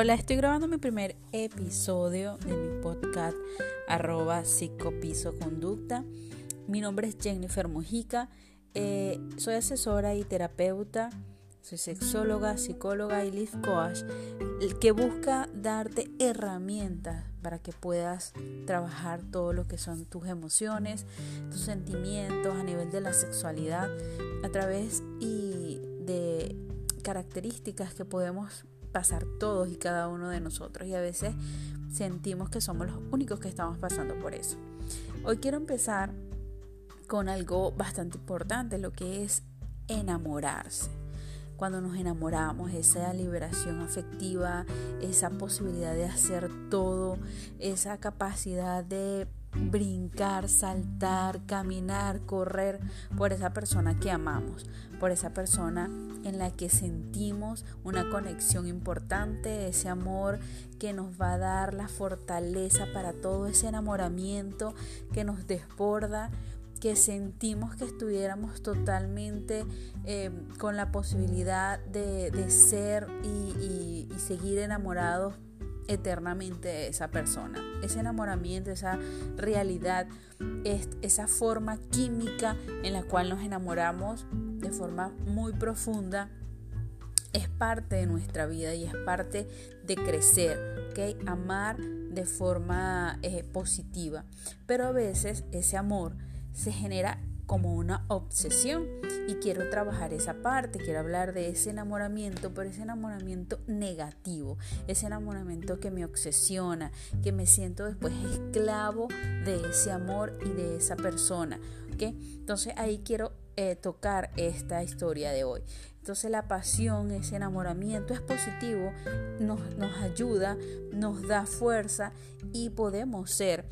Hola, estoy grabando mi primer episodio de mi podcast arroba psicopiso conducta. Mi nombre es Jennifer Mojica, eh, soy asesora y terapeuta, soy sexóloga, psicóloga y life coach, que busca darte herramientas para que puedas trabajar todo lo que son tus emociones, tus sentimientos a nivel de la sexualidad a través y de características que podemos pasar todos y cada uno de nosotros y a veces sentimos que somos los únicos que estamos pasando por eso. Hoy quiero empezar con algo bastante importante, lo que es enamorarse. Cuando nos enamoramos, esa liberación afectiva, esa posibilidad de hacer todo, esa capacidad de brincar, saltar, caminar, correr por esa persona que amamos, por esa persona en la que sentimos una conexión importante, ese amor que nos va a dar la fortaleza para todo ese enamoramiento que nos desborda, que sentimos que estuviéramos totalmente eh, con la posibilidad de, ser y seguir enamorados eternamente de esa persona. Ese enamoramiento, esa realidad, esa forma química en la cual nos enamoramos de forma muy profunda, es parte de nuestra vida y es parte de crecer, ¿okay? Amar de forma eh, positiva. Pero a veces ese amor se genera como una obsesión y quiero trabajar esa parte, quiero hablar de ese enamoramiento, pero ese enamoramiento negativo, ese enamoramiento que me obsesiona, que me siento después esclavo de ese amor y de esa persona. Entonces ahí quiero eh, tocar esta historia de hoy. Entonces la pasión, ese enamoramiento es positivo, nos, nos ayuda, nos da fuerza y podemos ser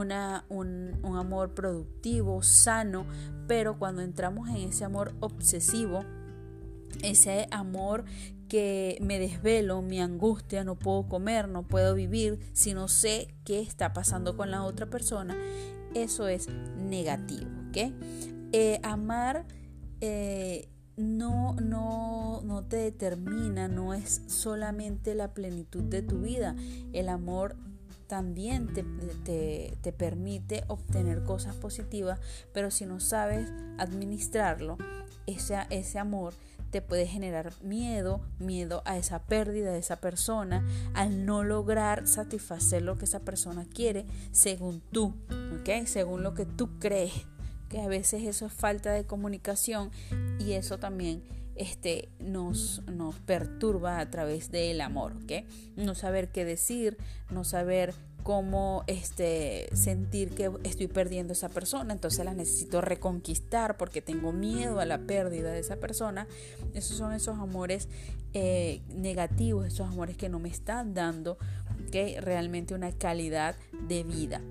un, amor productivo, sano, pero cuando entramos en ese amor obsesivo, ese amor que me desvelo, mi angustia, no puedo comer, no puedo vivir si no sé qué está pasando con la otra persona, eso es negativo. Eh, amar eh, no, no, no te determina, no es solamente la plenitud de tu vida. El amor también te, permite obtener cosas positivas, pero si no sabes administrarlo, ese, ese amor te puede generar miedo, miedo a esa pérdida de esa persona, al no lograr satisfacer lo que esa persona quiere según tú, ¿ok? Según lo que tú crees, que a veces eso es falta de comunicación y eso también este, nos, nos perturba a través del amor, ¿ok? No saber qué decir, no saber cómo este, sentir que estoy perdiendo a esa persona, entonces la necesito reconquistar porque tengo miedo a la pérdida de esa persona. Esos son esos amores eh, negativos, esos amores que no me están dando ¿okay? realmente una calidad de vida.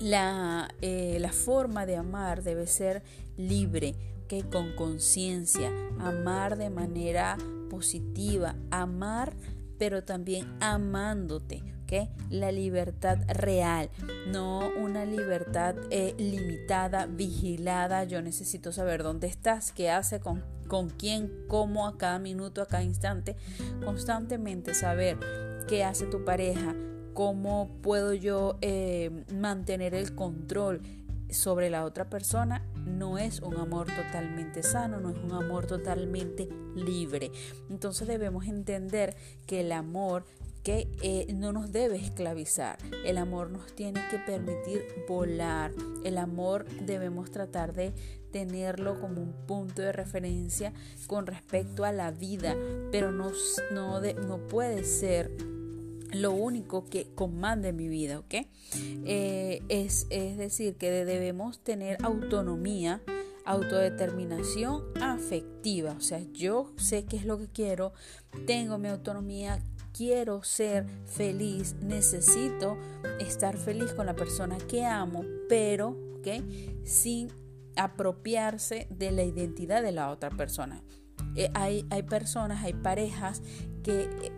La, eh, la forma de amar debe ser libre, que con conciencia, amar de manera positiva, amar pero también amándote, ¿ok? La libertad real, no una libertad eh, limitada, vigilada, yo necesito saber dónde estás, qué hace, con, con quién, cómo a cada minuto, a cada instante, constantemente saber qué hace tu pareja, cómo puedo yo eh, mantener el control sobre la otra persona no es un amor totalmente sano, no es un amor totalmente libre. Entonces debemos entender que el amor que eh, no nos debe esclavizar. El amor nos tiene que permitir volar. El amor debemos tratar de tenerlo como un punto de referencia con respecto a la vida, pero no, no, no puede ser lo único que comande mi vida, ¿ok? Eh, es, es decir, que debemos tener autonomía, autodeterminación afectiva, o sea, yo sé qué es lo que quiero, tengo mi autonomía, quiero ser feliz, necesito estar feliz con la persona que amo, pero, ¿ok? Sin apropiarse de la identidad de la otra persona. Eh, hay, hay personas, hay parejas que eh,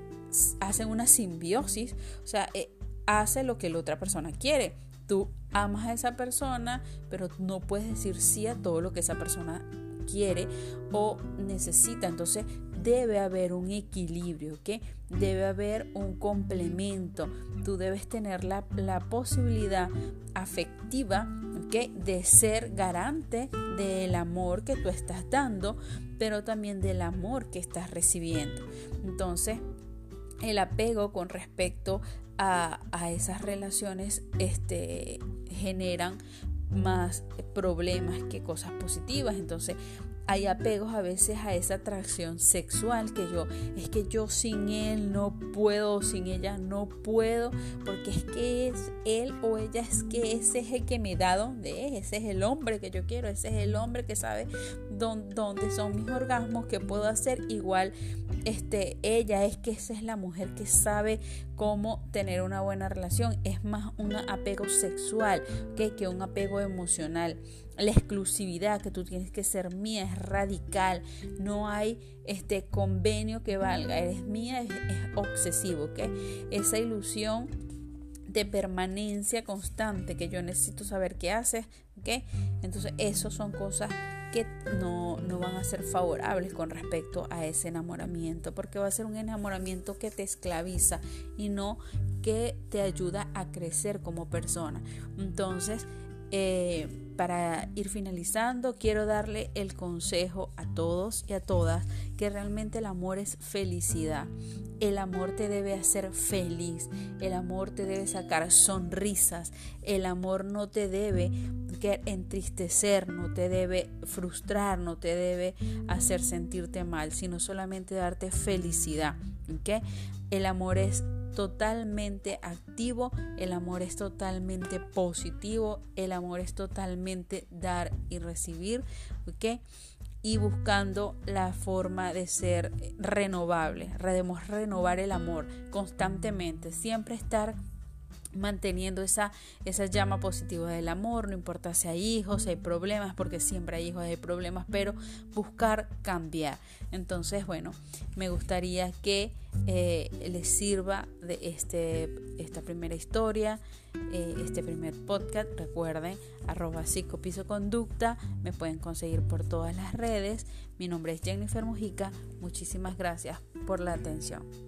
hacen una simbiosis, o sea, eh, hace lo que la otra persona quiere. Tú amas a esa persona, pero no puedes decir sí a todo lo que esa persona quiere o necesita. Entonces debe haber un equilibrio, ¿ok? Debe haber un complemento. Tú debes tener la, la posibilidad afectiva, ¿ok? De ser garante del amor que tú estás dando, pero también del amor que estás recibiendo. Entonces, el apego con respecto a, a esas relaciones este, generan más problemas que cosas positivas. Entonces, hay apegos a veces a esa atracción sexual que yo, es que yo sin él no puedo, sin ella no puedo, porque es que es él o ella es que ese es el que me da donde es, ese es el hombre que yo quiero, ese es el hombre que sabe dónde, son mis orgasmos, que puedo hacer igual, este, ella es que esa es la mujer que sabe cómo tener una buena relación, es más un apego sexual que un apego emocional. La exclusividad que tú tienes que ser mía es radical. No hay este convenio que valga. Eres mía es, obsesivo ¿ok? esa ilusión de permanencia constante que yo necesito saber qué haces ¿ok? entonces eso son cosas que no, no van a ser favorables con respecto a ese enamoramiento porque va a ser un enamoramiento que te esclaviza y no que te ayuda a crecer como persona entonces eh, para ir finalizando, quiero darle el consejo a todos y a todas que realmente el amor es felicidad. El amor te debe hacer feliz, el amor te debe sacar sonrisas, el amor no te debe entristecer, no te debe frustrar, no te debe hacer sentirte mal, sino solamente darte felicidad. El amor es totalmente activo, el amor es totalmente positivo, el amor es totalmente dar y recibir, ¿ok? Y buscando la forma de ser renovable, debemos renovar el amor constantemente, siempre estar manteniendo esa, esa llama positiva del amor, no importa si hay hijos, si hay problemas, porque siempre hay hijos, hay problemas, pero buscar cambiar. Entonces, bueno, me gustaría que eh, les sirva de este, esta primera historia, eh, este primer podcast. Recuerden, arroba psicopisoconducta, me pueden conseguir por todas las redes. Mi nombre es Jennifer Mujica, muchísimas gracias por la atención.